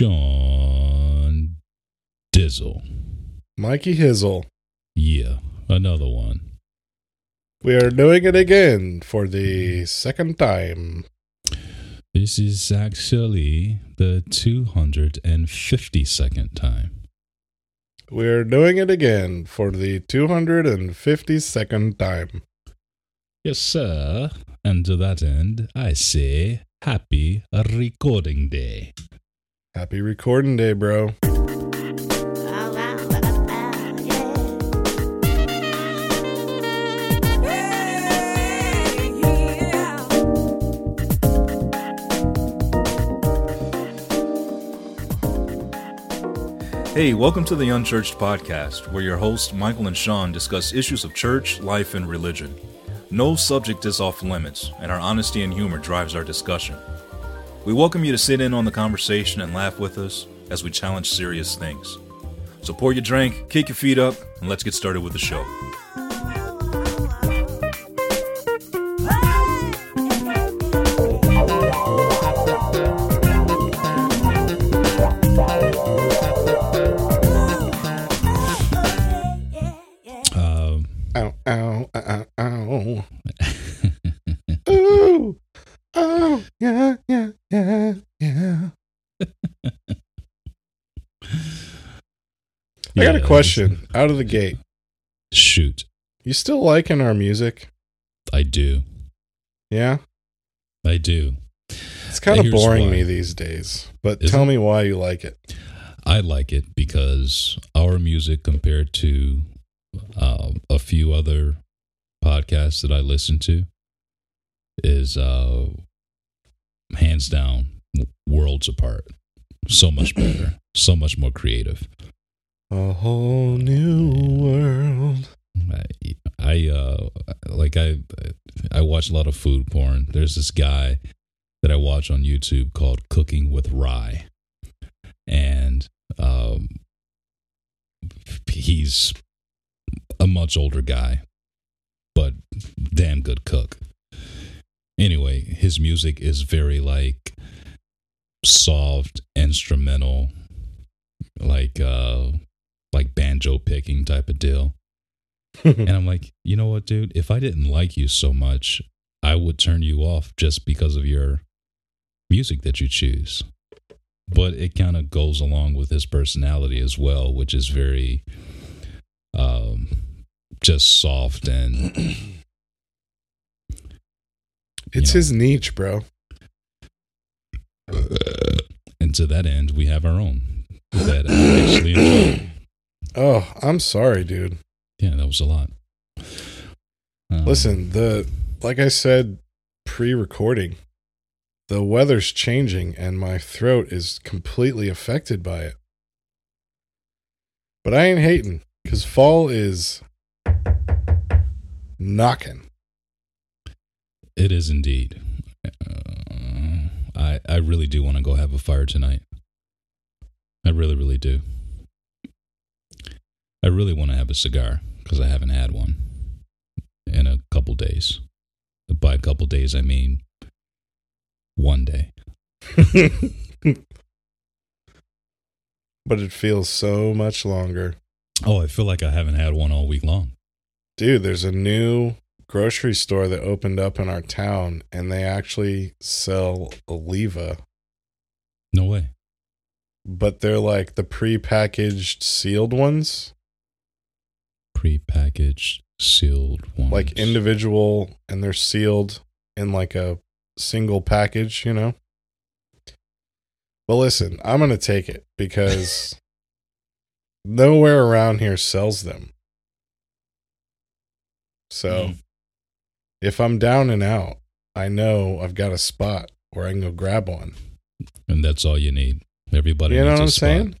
Sean Dizzle. Mikey Hizzle. Yeah, another one. We are doing it again for the second time. This is actually the 252nd time. We're doing it again for the 252nd time. Yes, sir. And to that end, I say happy recording day. Happy recording day, bro. Hey, welcome to the Unchurched Podcast, where your hosts Michael and Sean discuss issues of church, life, and religion. No subject is off limits, and our honesty and humor drives our discussion. We welcome you to sit in on the conversation and laugh with us as we challenge serious things. So pour your drink, kick your feet up, and let's get started with the show. I got a question out of the gate. Shoot. You still liking our music? I do. Yeah? I do. It's kind of boring why. me these days, but Is tell it? me why you like it. I like it because our music compared to um, a few other podcasts that I listen to is uh, hands down worlds apart. So much better, so much more creative. A whole new world. I, I uh like I I watch a lot of food porn. There's this guy that I watch on YouTube called Cooking with Rye, and um, he's a much older guy, but damn good cook. Anyway, his music is very like soft instrumental, like uh like banjo picking type of deal. And I'm like, you know what, dude? If I didn't like you so much, I would turn you off just because of your music that you choose. But it kind of goes along with his personality as well, which is very um just soft and It's know. his niche, bro. and to that end we have our own that I actually. Oh, I'm sorry, dude. Yeah, that was a lot. Um, Listen, the like I said pre-recording, the weather's changing and my throat is completely affected by it. But I ain't hating cuz fall is knocking. It is indeed. Uh, I I really do want to go have a fire tonight. I really, really do. I really want to have a cigar because I haven't had one in a couple days. By a couple days, I mean one day. but it feels so much longer. Oh, I feel like I haven't had one all week long. Dude, there's a new grocery store that opened up in our town and they actually sell Oliva, No way. but they're like the pre-packaged sealed ones. Pre-packaged, sealed ones. like individual and they're sealed in like a single package, you know? But listen, I'm going to take it because nowhere around here sells them. So Mm. if I'm down and out, I know I've got a spot where I can go grab one. and that's all you need. Everybody You know what I'm spot. saying?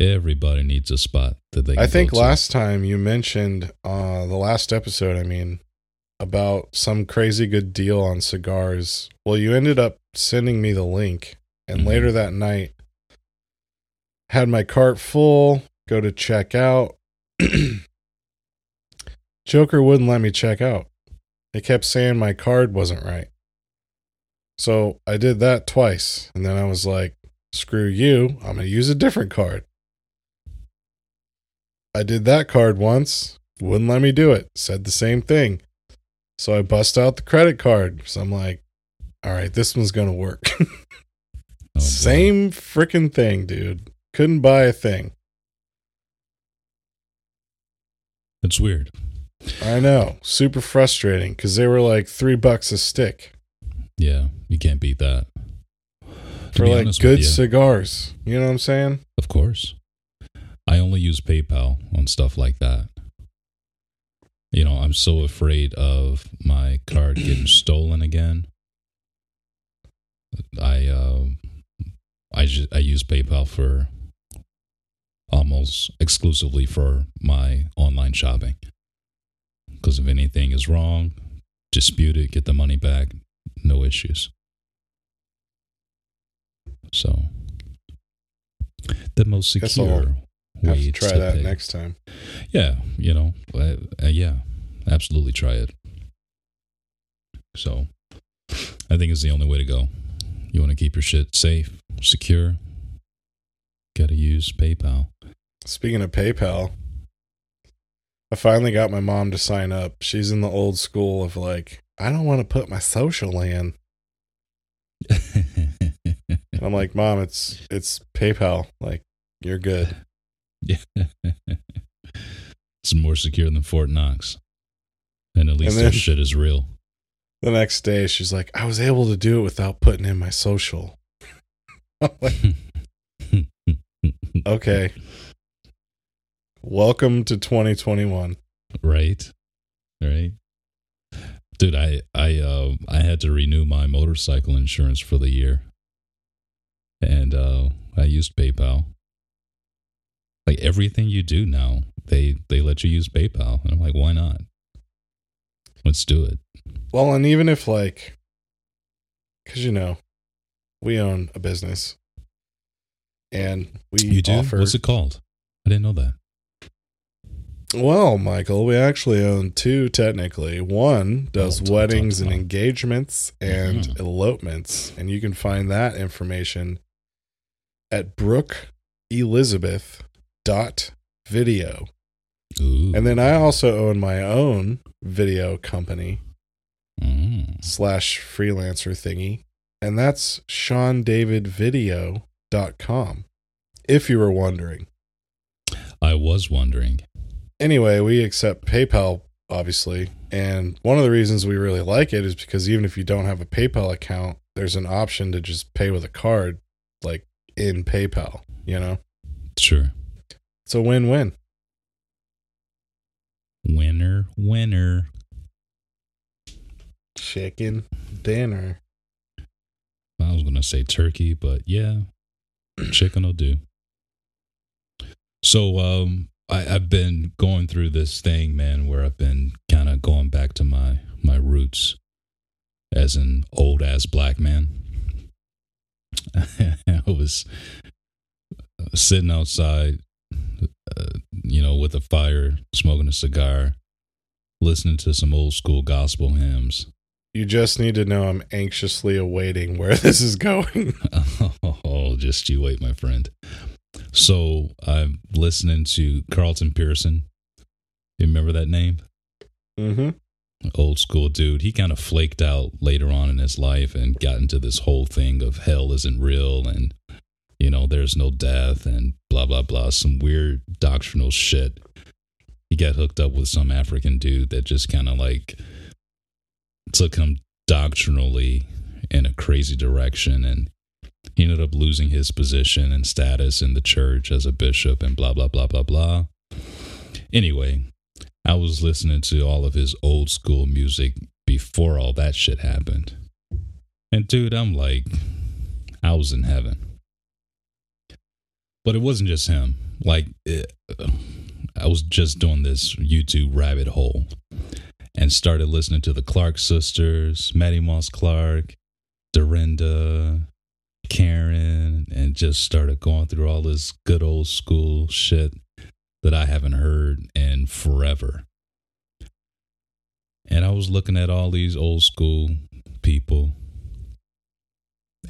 Everybody needs a spot that they. Can I think go to. last time you mentioned uh the last episode, I mean, about some crazy good deal on cigars. Well, you ended up sending me the link and Mhm. later that night had my cart full, go to check out. Joker wouldn't let me check out. It kept saying my card wasn't right. So I did that twice and then I was like, screw you. I'm going to use a different card. I did that card once, wouldn't let me do it. Said the same thing. So I bust out the credit card. So I'm like, all right, this one's going to work. Oh. Same freaking thing, dude. Couldn't buy a thing. It's weird. I know. Super frustrating because they were like three bucks a stick Yeah, you can't beat that. To for be like good you, cigars. You know what I'm saying? Of course. I only use PayPal on stuff like that. You know, I'm so afraid of my card getting stolen again. I uh, I just I use PayPal for almost exclusively for my online shopping. Because if anything is wrong, dispute it, get the money back, no issues. So the most secure Have to try that next time. Yeah, you know, uh, uh, yeah, absolutely try it. So, I think it's the only way to go. You want to keep your shit safe, secure. Got to use PayPal. Speaking of PayPal, I finally got my mom to sign up. She's in the old school of like, I don't want to put my social in. I'm like, Mom, it's it's PayPal. Like, you're good. Yeah, it's more secure than Fort Knox, and at least And their shit is real. The next day, she's like, I was able to do it without putting in my social. Like, okay. Welcome to 2021. right right dude i i uh i had to renew my motorcycle insurance for the year and uh i used paypal like everything you do now they they let you use paypal. And i'm like why not? Let's do it. Well, and even if like, because you know, we own a business, and we you do? offer. what's it called? I didn't know that. Well, Michael, we actually own two technically. One does Oh, weddings and engagements and Mhm. elopements, and you can find that information at Brooke Elizabeth dot video. Ooh. And then I also own my own video company Mm. slash freelancer thingy, and that's SeanDavidVideo.com. If you were wondering. i was wondering Anyway, we accept PayPal, obviously. And one of the reasons we really like it is because even if you don't have a PayPal account, there's an option to just pay with a card, like in PayPal, you know? sure It's a win win. winner winner Chicken dinner. I was gonna say turkey, but yeah, chicken will do. So um I, I've been going through this thing, man, where I've been kind of going back to my my roots as an old ass black man. I was sitting outside, uh, you know, with a fire, smoking a cigar, listening to some old school gospel hymns. You just need to know I'm anxiously awaiting where this is going. Oh, just you wait, my friend. So I'm listening to Carlton Pearson. You remember that name? mm-hmm. Old school dude. He kind of flaked out later on in his life and got into this whole thing of hell isn't real and, you know, there's no death and blah, blah, blah. Some weird doctrinal shit. He got hooked up with some African dude that just kind of like took him doctrinally in a crazy direction and he ended up losing his position and status in the church as a bishop and blah blah blah blah blah anyway i was listening to all of his old school music before all that shit happened and dude i'm like i was in heaven but it wasn't just him like it, uh, i was just doing this youtube rabbit hole and started listening to the clark sisters Mattie Moss Clark dorinda Karen and just started going through all this good old school shit that I haven't heard in forever. And I was looking at all these old school people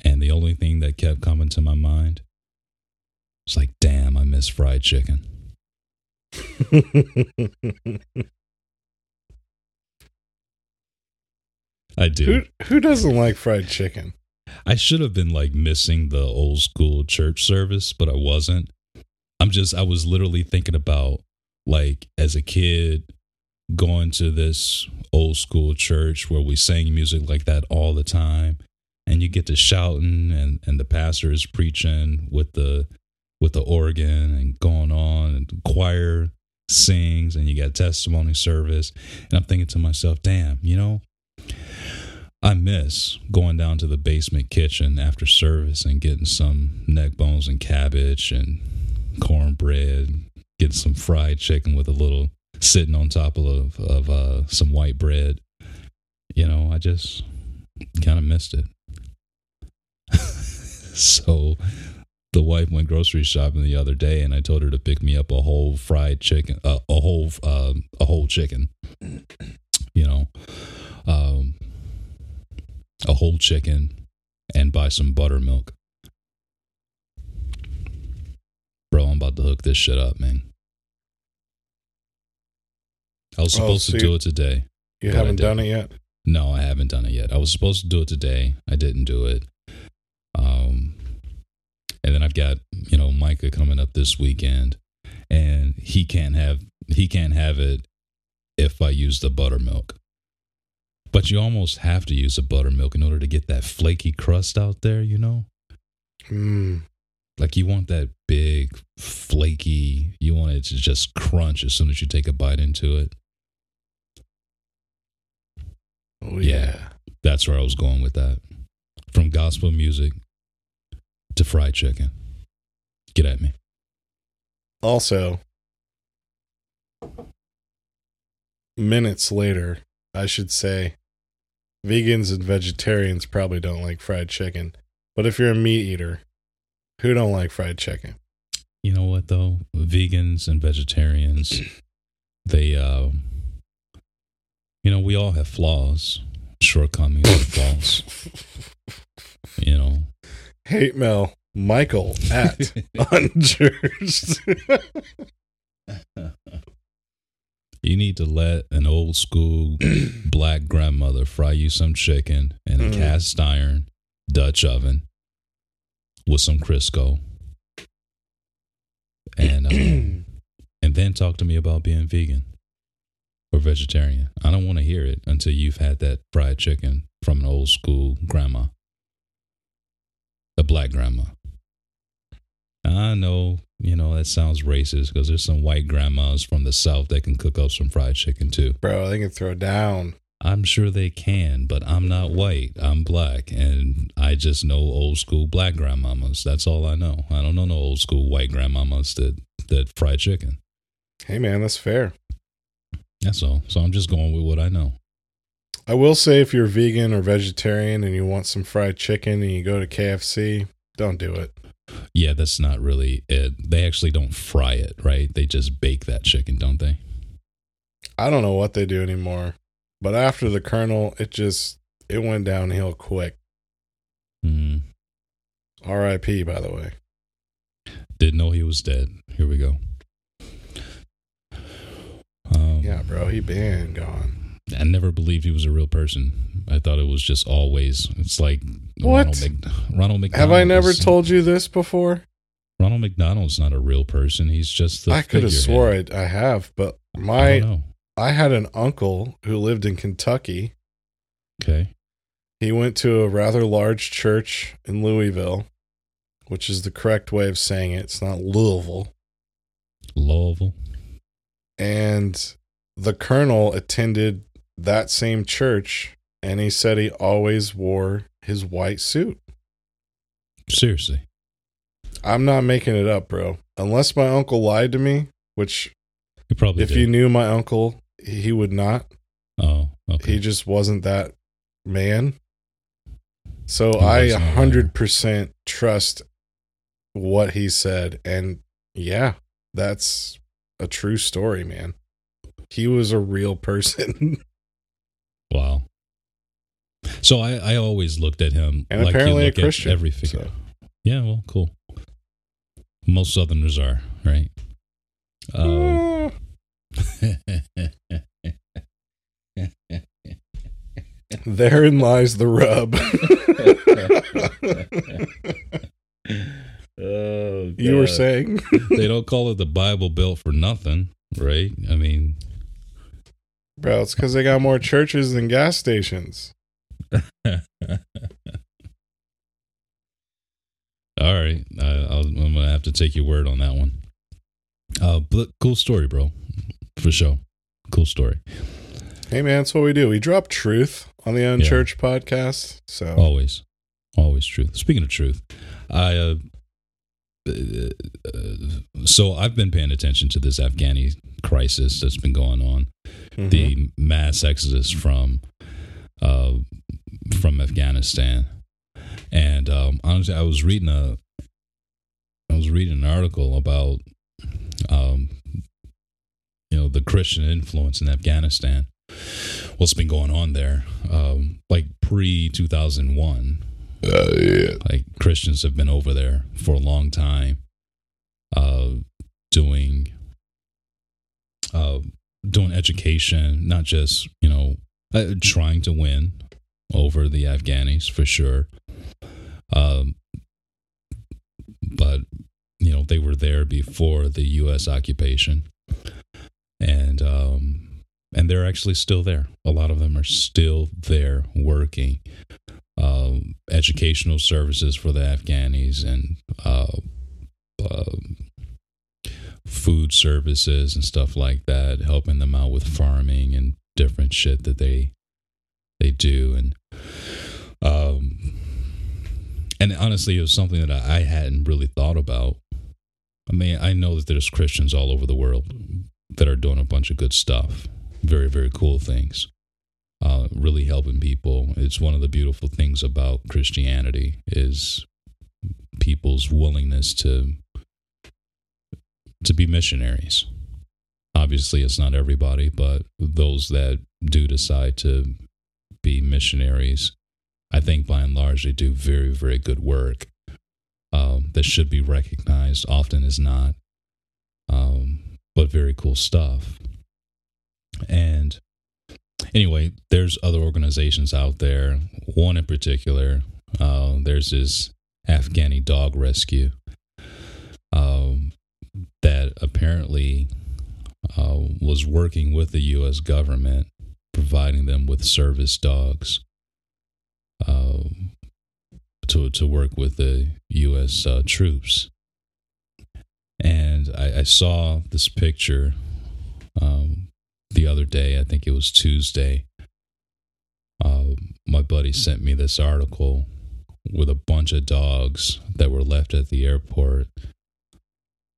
And the only thing that kept coming to my mind was like, damn, I miss fried chicken. I do. who who doesn't like fried chicken? I should have been like missing the old school church service, but I wasn't. I'm just, I was literally thinking about like as a kid going to this old school church where we sang music like that all the time. And you get to shouting and, and the pastor is preaching with the with the organ and going on and choir sings and you got testimony service. And I'm thinking to myself, damn, you know, I miss going down to the basement kitchen after service and getting some neck bones and cabbage and cornbread, getting some fried chicken with a little sitting on top of of uh, some white bread. You know, I just kind of missed it. so the wife went grocery shopping the other day, and I told her to pick me up a whole fried chicken, uh, a whole uh, a whole chicken. You know, um, a whole chicken, and buy some buttermilk. Bro, I'm about to hook this shit up, man. I was Oh, supposed so to do it today. You haven't done it yet. No, I haven't done it yet. I was supposed to do it today. I didn't do it. And then I've got you know Micah coming up this weekend, and he can't have he can't have it if I use the buttermilk. But you almost have to use the buttermilk in order to get that flaky crust out there. You know, Mm. like you want that big flaky. You want it to just crunch as soon as you take a bite into it. Oh Yeah. yeah. That's where I was going with that. From gospel music to fried chicken. Get at me. Also, minutes later, I should say, vegans and vegetarians probably don't like fried chicken. But if you're a meat eater, who don't like fried chicken? You know what though? Vegans and vegetarians, they uh you know, we all have flaws, shortcomings and flaws. You know. Hate mail, Michael at Unchurched. You need to let an old school black grandmother fry you some chicken in a Mm. cast iron Dutch oven with some Crisco. And um, and then talk to me about being vegan or vegetarian. I don't want to hear it until you've had that fried chicken from an old school grandma. A black grandma. I know, you know, that sounds racist because there's some white grandmas from the South that can cook up some fried chicken too. Bro, they can throw down. I'm sure they can, but I'm not white. I'm black, and I just know old school black grandmamas. That's all I know. I don't know no old school white grandmamas that that fry chicken. Hey man, that's fair. That's all. So I'm just going with what I know. I will say if you're vegan or vegetarian and you want some fried chicken and you go to KFC, don't do it. Yeah, that's not really it. They actually don't fry it, right? They just bake that chicken, don't they? I don't know what they do anymore. But after the Colonel, it just it went downhill quick. Mm, R.I.P. By the way. didn't know he was dead. Here we go. Um, Yeah, bro, he been gone. I never believed he was a real person. I thought it was just always. It's like What? Ronald, Mc, Ronald McDonald. Have I never told you this before? Ronald McDonald's not a real person. He's just the. I could have swore I, I have, but I my know. I had an uncle who lived in Kentucky. Okay. He went to a rather large church in Louisville, which is the correct way of saying it. It's not Louisville. Louisville. And the colonel attended that same church, and he said he always wore his white suit. Seriously. I'm not making it up, bro. Unless my uncle lied to me, which He probably if did. you knew my uncle, he would not. oh, okay. He just wasn't that man. So I wasn't a liar. 100% trust what he said. And yeah, that's a true story, man. He was a real person. wow. So I, I always looked at him And like you apparently a look at Christian, Every figure. so. Yeah, well, cool. Most Southerners are right. Uh, Therein lies the rub. oh, you were saying? they don't call it the Bible Belt for nothing, right? I mean, Bro, it's because they got more churches than gas stations. All right, I, I'll, I'm gonna have to take your word on that one. Uh, but cool story, bro, for sure. Cool story. Hey, man, that's what we do. We drop truth on the Unchurched podcast. So, Always, always truth. Speaking of truth, I uh, uh, uh, so I've been paying attention to this Afghani crisis that's been going on. Mhm. the mass exodus from uh, from Afghanistan. And um, honestly, I was reading a I was reading an article about um, you know the Christian influence in Afghanistan. What's been going on there? Um, like pre two thousand one, like Christians have been over there for a long time, uh, doing uh, doing education, not just you know uh, trying to win over the Afghanis for sure. Um, but you know they were there before the U.S. occupation, and um, and they're actually still there. A lot of them are still there working. Um, educational services for the Afghanis and uh, um food services and stuff like that, helping them out with farming and different shit that they they do and um and honestly it was something that I, hadn't really thought about. I mean, I know that there's Christians all over the world that are doing a bunch of good stuff. Very, very cool things. Uh, really helping people. It's one of the beautiful things about Christianity is people's willingness to to be missionaries. Obviously, it's not everybody, but those that do decide to be missionaries, I think by and large they do very, very good work um, that should be recognized. Often is not, um, but very cool stuff. And anyway, there's other organizations out there. One in particular, uh, there's this Afghani dog rescue. Um, that apparently uh, was working with the U.S. government, providing them with service dogs uh, to to work with the U.S. Uh, troops. And I, I saw this picture um, the other day. I think it was Tuesday. Uh, my buddy sent me this article with a bunch of dogs that were left at the airport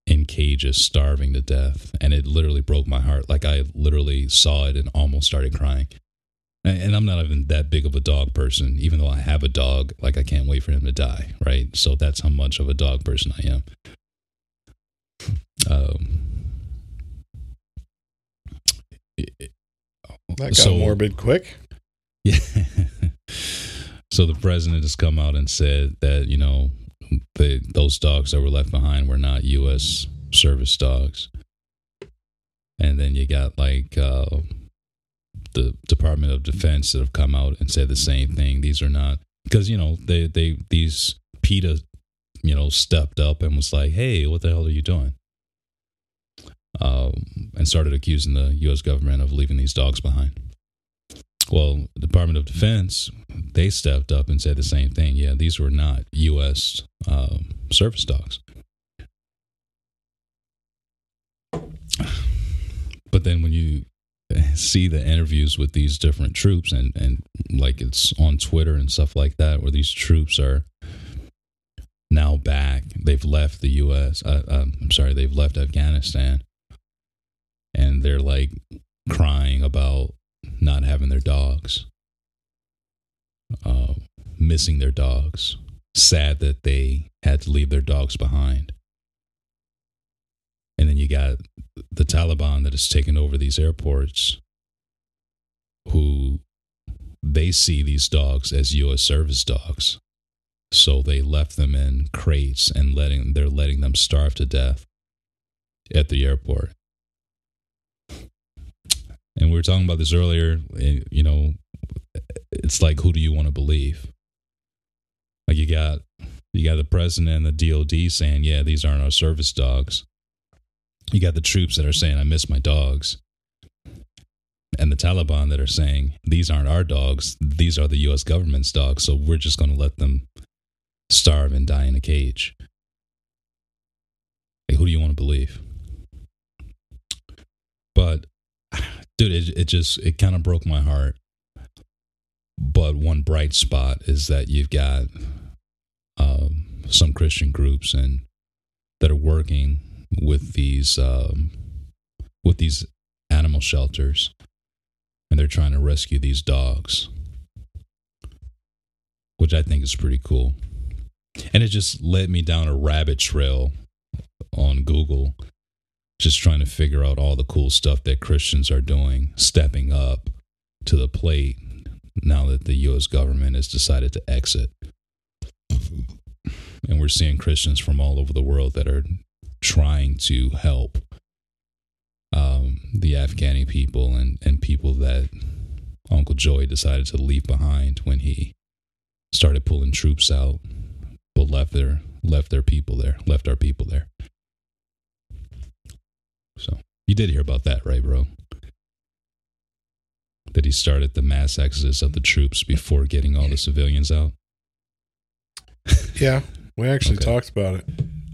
in cages starving to death and it literally broke my heart. Like i literally saw it and almost started crying. And i'm not even that big of a dog person. Even though i have a dog like i can't wait for him to die right? So that's how much of a dog person i am. Um it- that got so- morbid quick. yeah. so the president has come out and said that you know the, those dogs that were left behind were not U.S. service dogs, and then you got like uh, the Department of Defense that have come out and said the same thing. These are not because you know they they these PETA you know stepped up and was like, hey, what the hell are you doing? Um, and started accusing the U.S. government of leaving these dogs behind. Well, Department of Defense, they stepped up and said the same thing. Yeah, these were not U.S. Um, service dogs. But then when you see the interviews with these different troops and, and like it's on Twitter and stuff like that, where these troops are now back, they've left the U.S. Uh, um, I'm sorry, they've left Afghanistan, and they're like crying about not having their dogs, uh, missing their dogs, sad that they had to leave their dogs behind. And then you got the Taliban that has taken over these airports, who they see these dogs as U.S. service dogs, so they left them in crates and letting they're letting them starve to death at the airport. And we were talking about this earlier. eh, You know, it's like who do you want to believe? Like you got you got the president and the DOD saying, "Yeah, these aren't our service dogs." You got the troops that are saying, "I miss my dogs," and the Taliban that are saying, "These aren't our dogs; these are the U.S. government's dogs." So we're just going to let them starve and die in a cage. Like, who do you want to believe? But, dude, it, it just it kind of broke my heart. But one bright spot is that you've got um, some Christian groups and that are working with these um, with these animal shelters, and they're trying to rescue these dogs, which I think is pretty cool. And it just led me down a rabbit trail on Google, just trying to figure out all the cool stuff that Christians are doing, stepping up to the plate now that the U.S. government has decided to exit. And we're seeing Christians from all over the world that are trying to help um, the Afghani people and, and people that Uncle Joey decided to leave behind when he started pulling troops out, but left their left their people there, left our people there. So you did hear about that, right, bro? That he started the mass exodus of the troops before getting all the civilians out. Yeah, we actually Okay. talked about it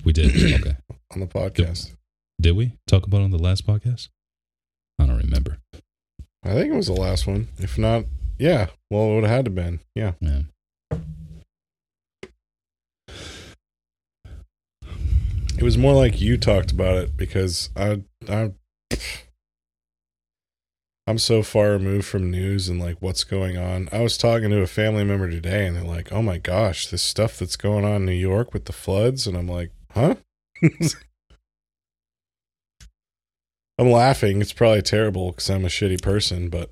We did. okay. on the podcast. Did we talk about it on the last podcast? I don't remember. I think it was the last one. If not, yeah. Well, it would have had to been. Yeah. Yeah. It was more like you talked about it because I I I'm so far removed from news and like what's going on. I was talking to a family member today and they're like, "Oh my gosh, this stuff that's going on in New York with the floods." And I'm like, "Huh?" I'm laughing. It's probably terrible cuz I'm a shitty person, but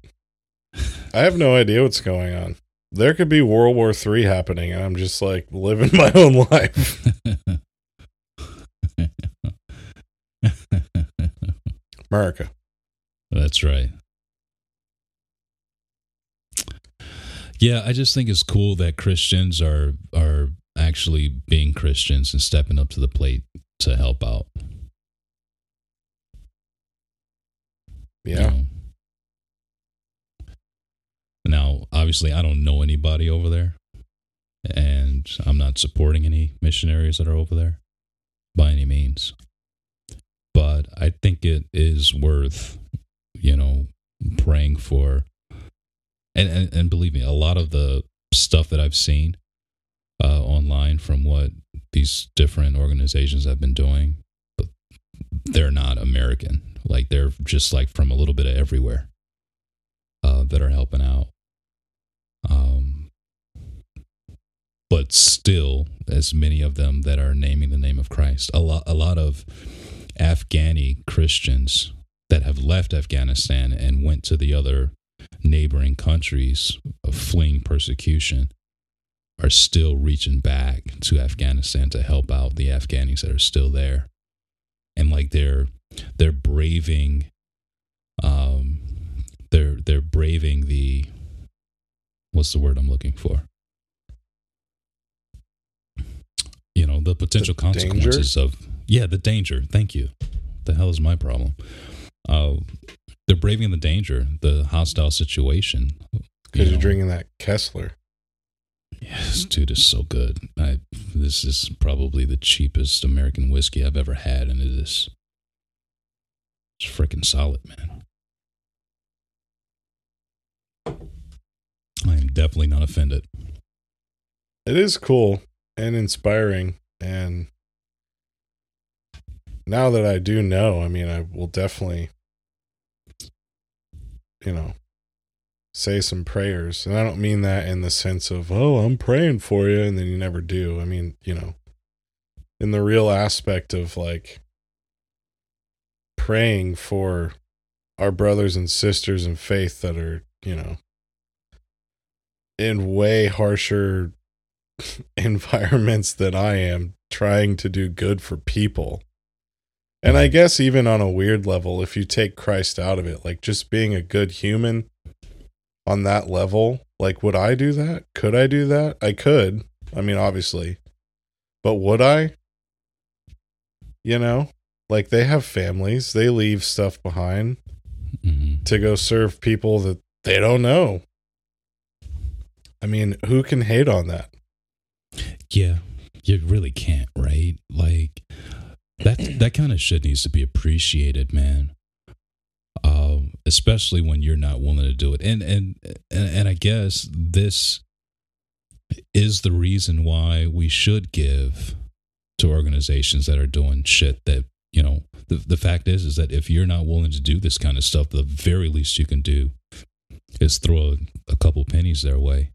I have no idea what's going on. There could be World War 3 happening and I'm just like living my own life. America. That's right. Yeah, I just think it's cool that Christians are are actually being Christians and stepping up to the plate to help out. you Yeah. know. Now, obviously, I don't know anybody over there, and I'm not supporting any missionaries that are over there by any means. But I think it is worth, you know, praying for. And, and, and believe me, a lot of the stuff that I've seen uh, online from what these different organizations have been doing, but they're not American. Like they're just like from a little bit of everywhere uh, that are helping out. Um, but still, as many of them that are naming the name of Christ, a lot, a lot of Afghani Christians that have left Afghanistan and went to the other neighboring countries of fleeing persecution are still reaching back to Afghanistan to help out the Afghanis that are still there. And like they're they're braving um they're they're braving the what's the word I'm looking for? You know, the potential The danger? consequences of yeah, the danger. Thank you. The hell is my problem? Uh they're braving the danger, the hostile situation. Because you you're drinking that Kessler. Yes, dude, is so good. I this is probably the cheapest American whiskey I've ever had, and it is it's freaking solid, man. I am definitely not offended. It is cool and inspiring. And now that I do know, I mean, I will definitely, you know, say some prayers. And I don't mean that in the sense of, oh, I'm praying for you. And then you never do. I mean, you know, in the real aspect of like praying for our brothers and sisters in faith that are, you know, in way harsher environments than I am trying to do good for people. And I guess even on a weird level, if you take Christ out of it, like just being a good human on that level, like would I do that? Could I do that? I could. I mean, obviously. But would I? You know, like they have families, they leave stuff behind Mhm. to go serve people that they don't know. I mean, who can hate on that? Yeah, you really can't, right? Like that that kind of shit needs to be appreciated, man. Um, especially when you're not willing to do it. And and and, and I guess this is the reason why we should give to organizations that are doing shit that, you know, the the fact is is that if you're not willing to do this kind of stuff, the very least you can do is throw a, a couple pennies their way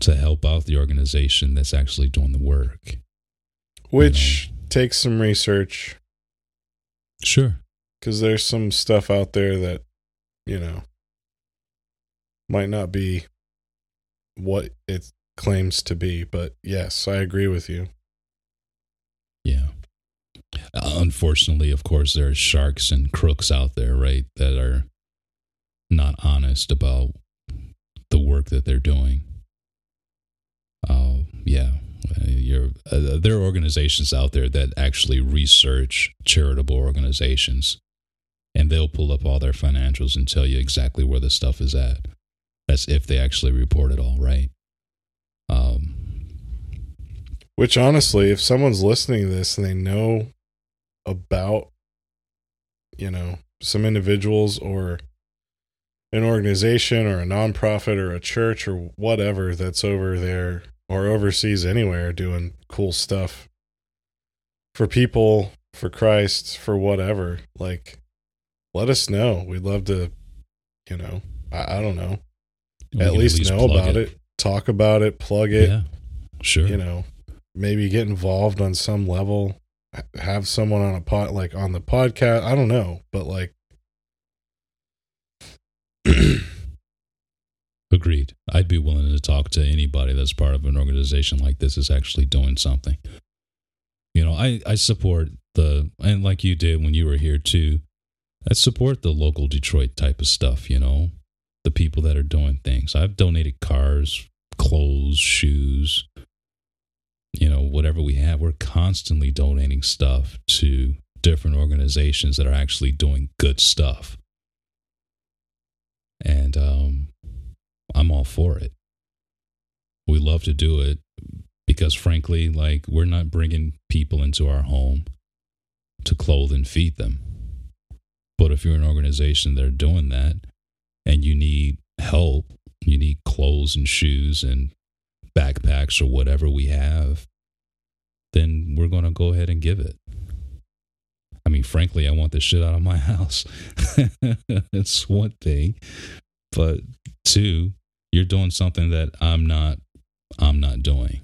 to help out the organization that's actually doing the work. Which takes some research Sure. because there's some stuff out there that, you know, might not be what it claims to be. But yes, I agree with you. Yeah. Unfortunately, of course, there are sharks and crooks out there, right, that are not honest about the work that they're doing. Oh, yeah. Uh, there are organizations out there that actually research charitable organizations, and they'll pull up all their financials and tell you exactly where the stuff is at. That's if they actually report it all, right? Um, Which honestly, if someone's listening to this and they know about, you know, some individuals or an organization or a nonprofit or a church or whatever that's over there or overseas anywhere doing cool stuff for people, for Christ, for whatever, like, let us know. We'd love to, you know, I, I don't know, we at least, know about it. talk about it, plug it, Yeah, sure. you know, maybe get involved on some level, have someone on a pot like on the podcast. I don't know, but like, Agreed. I'd be willing to talk to anybody that's part of an organization like this is actually doing something. You know, I, I support the, and like you did when you were here too, I support the local Detroit type of stuff, you know, the people that are doing things. I've donated cars, clothes, shoes, you know, whatever we have. We're constantly donating stuff to different organizations that are actually doing good stuff. And, um, I'm all for it. We love to do it because, frankly, like we're not bringing people into our home to clothe and feed them. But if you're an organization that are doing that and you need help, you need clothes and shoes and backpacks or whatever we have, then we're going to go ahead and give it. I mean, frankly, I want this shit out of my house. That's one thing. But two, you're doing something that I'm not I'm not doing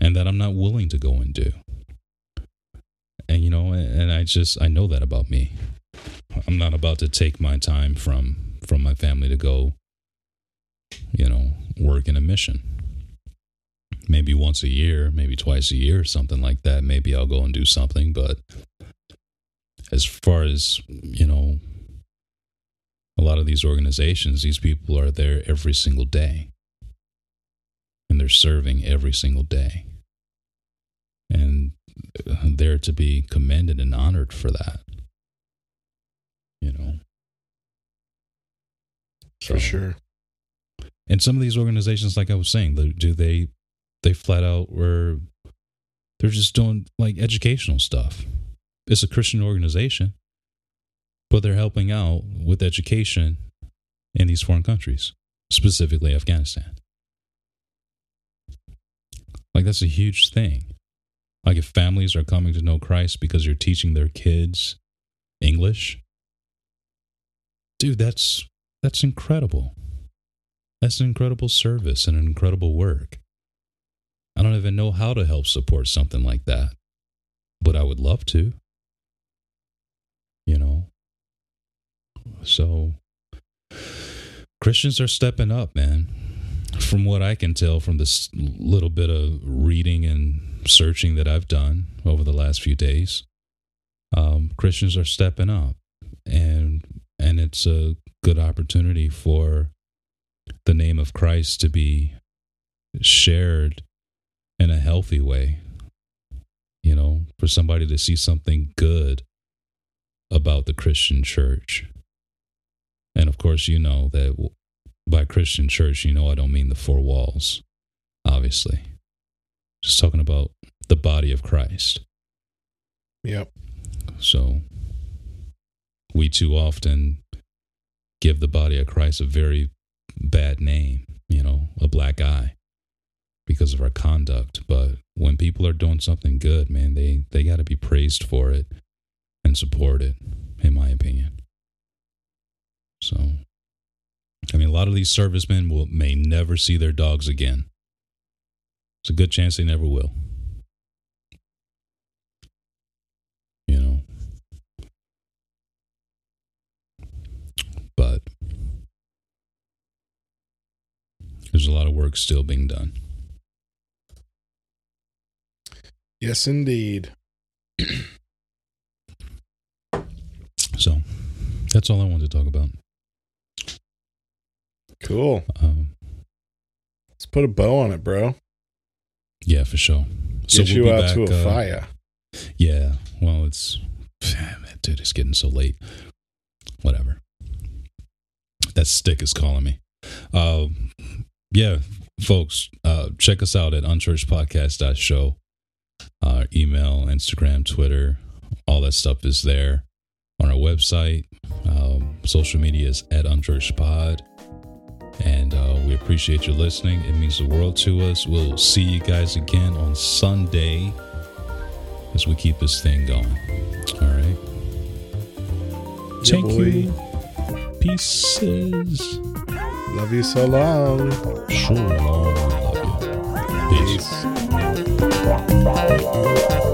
and that I'm not willing to go and do. And you know, and I just I know that about me. I'm not about to take my time from from my family to go you know, work in a mission. Maybe once a year, maybe twice a year, something like that. Maybe I'll go and do something, but as far as, you know, a lot of these organizations, these people are there every single day. And they're serving every single day. And uh, they're to be commended and honored for that. You know? for sure. And some of these organizations, like I was saying, do they they flat out were they're just doing like educational stuff. It's a Christian organization, but they're helping out with education in these foreign countries, specifically Afghanistan. Like that's a huge thing. Like if families are coming to know Christ because you're teaching their kids English, dude, that's that's incredible. That's an incredible service and an incredible work. I don't even know how to help support something like that, but I would love to. You know? So, Christians are stepping up, man. from what I can tell from this little bit of reading and searching that I've done over the last few days, um, Christians are stepping up, and and it's a good opportunity for the name of Christ to be shared in a healthy way. You know, for somebody to see something good about the Christian church. Course, you know that by Christian church, you know I don't mean the four walls, obviously. Just talking about the body of Christ. Yep. So we too often give the body of Christ a very bad name, you know, a black eye because of our conduct. But when people are doing something good, man, they, they got to be praised for it and supported, in my opinion. So, I mean, a lot of these servicemen will may never see their dogs again. It's a good chance they never will. You know, but there's a lot of work still being done. Yes, indeed. So that's all I wanted to talk about. Cool. Um, Let's put a bow on it, bro. yeah, for sure. Get you be out to a uh, fire. Yeah. Well, it's damn, it, dude, it's getting so late. Whatever. That stick is calling me. Uh, yeah, folks, uh, check us out at unchurchpodcast.show. Uh, email, Instagram, Twitter, all that stuff is there on our website. Um, social media is at unchurchpod. And uh, we appreciate you listening. It means the world to us. We'll see you guys again on Sunday as we keep this thing going. All right. Yeah, Thank boy. you. Pieces. Love you so long. So. Love you. Peace. Peace.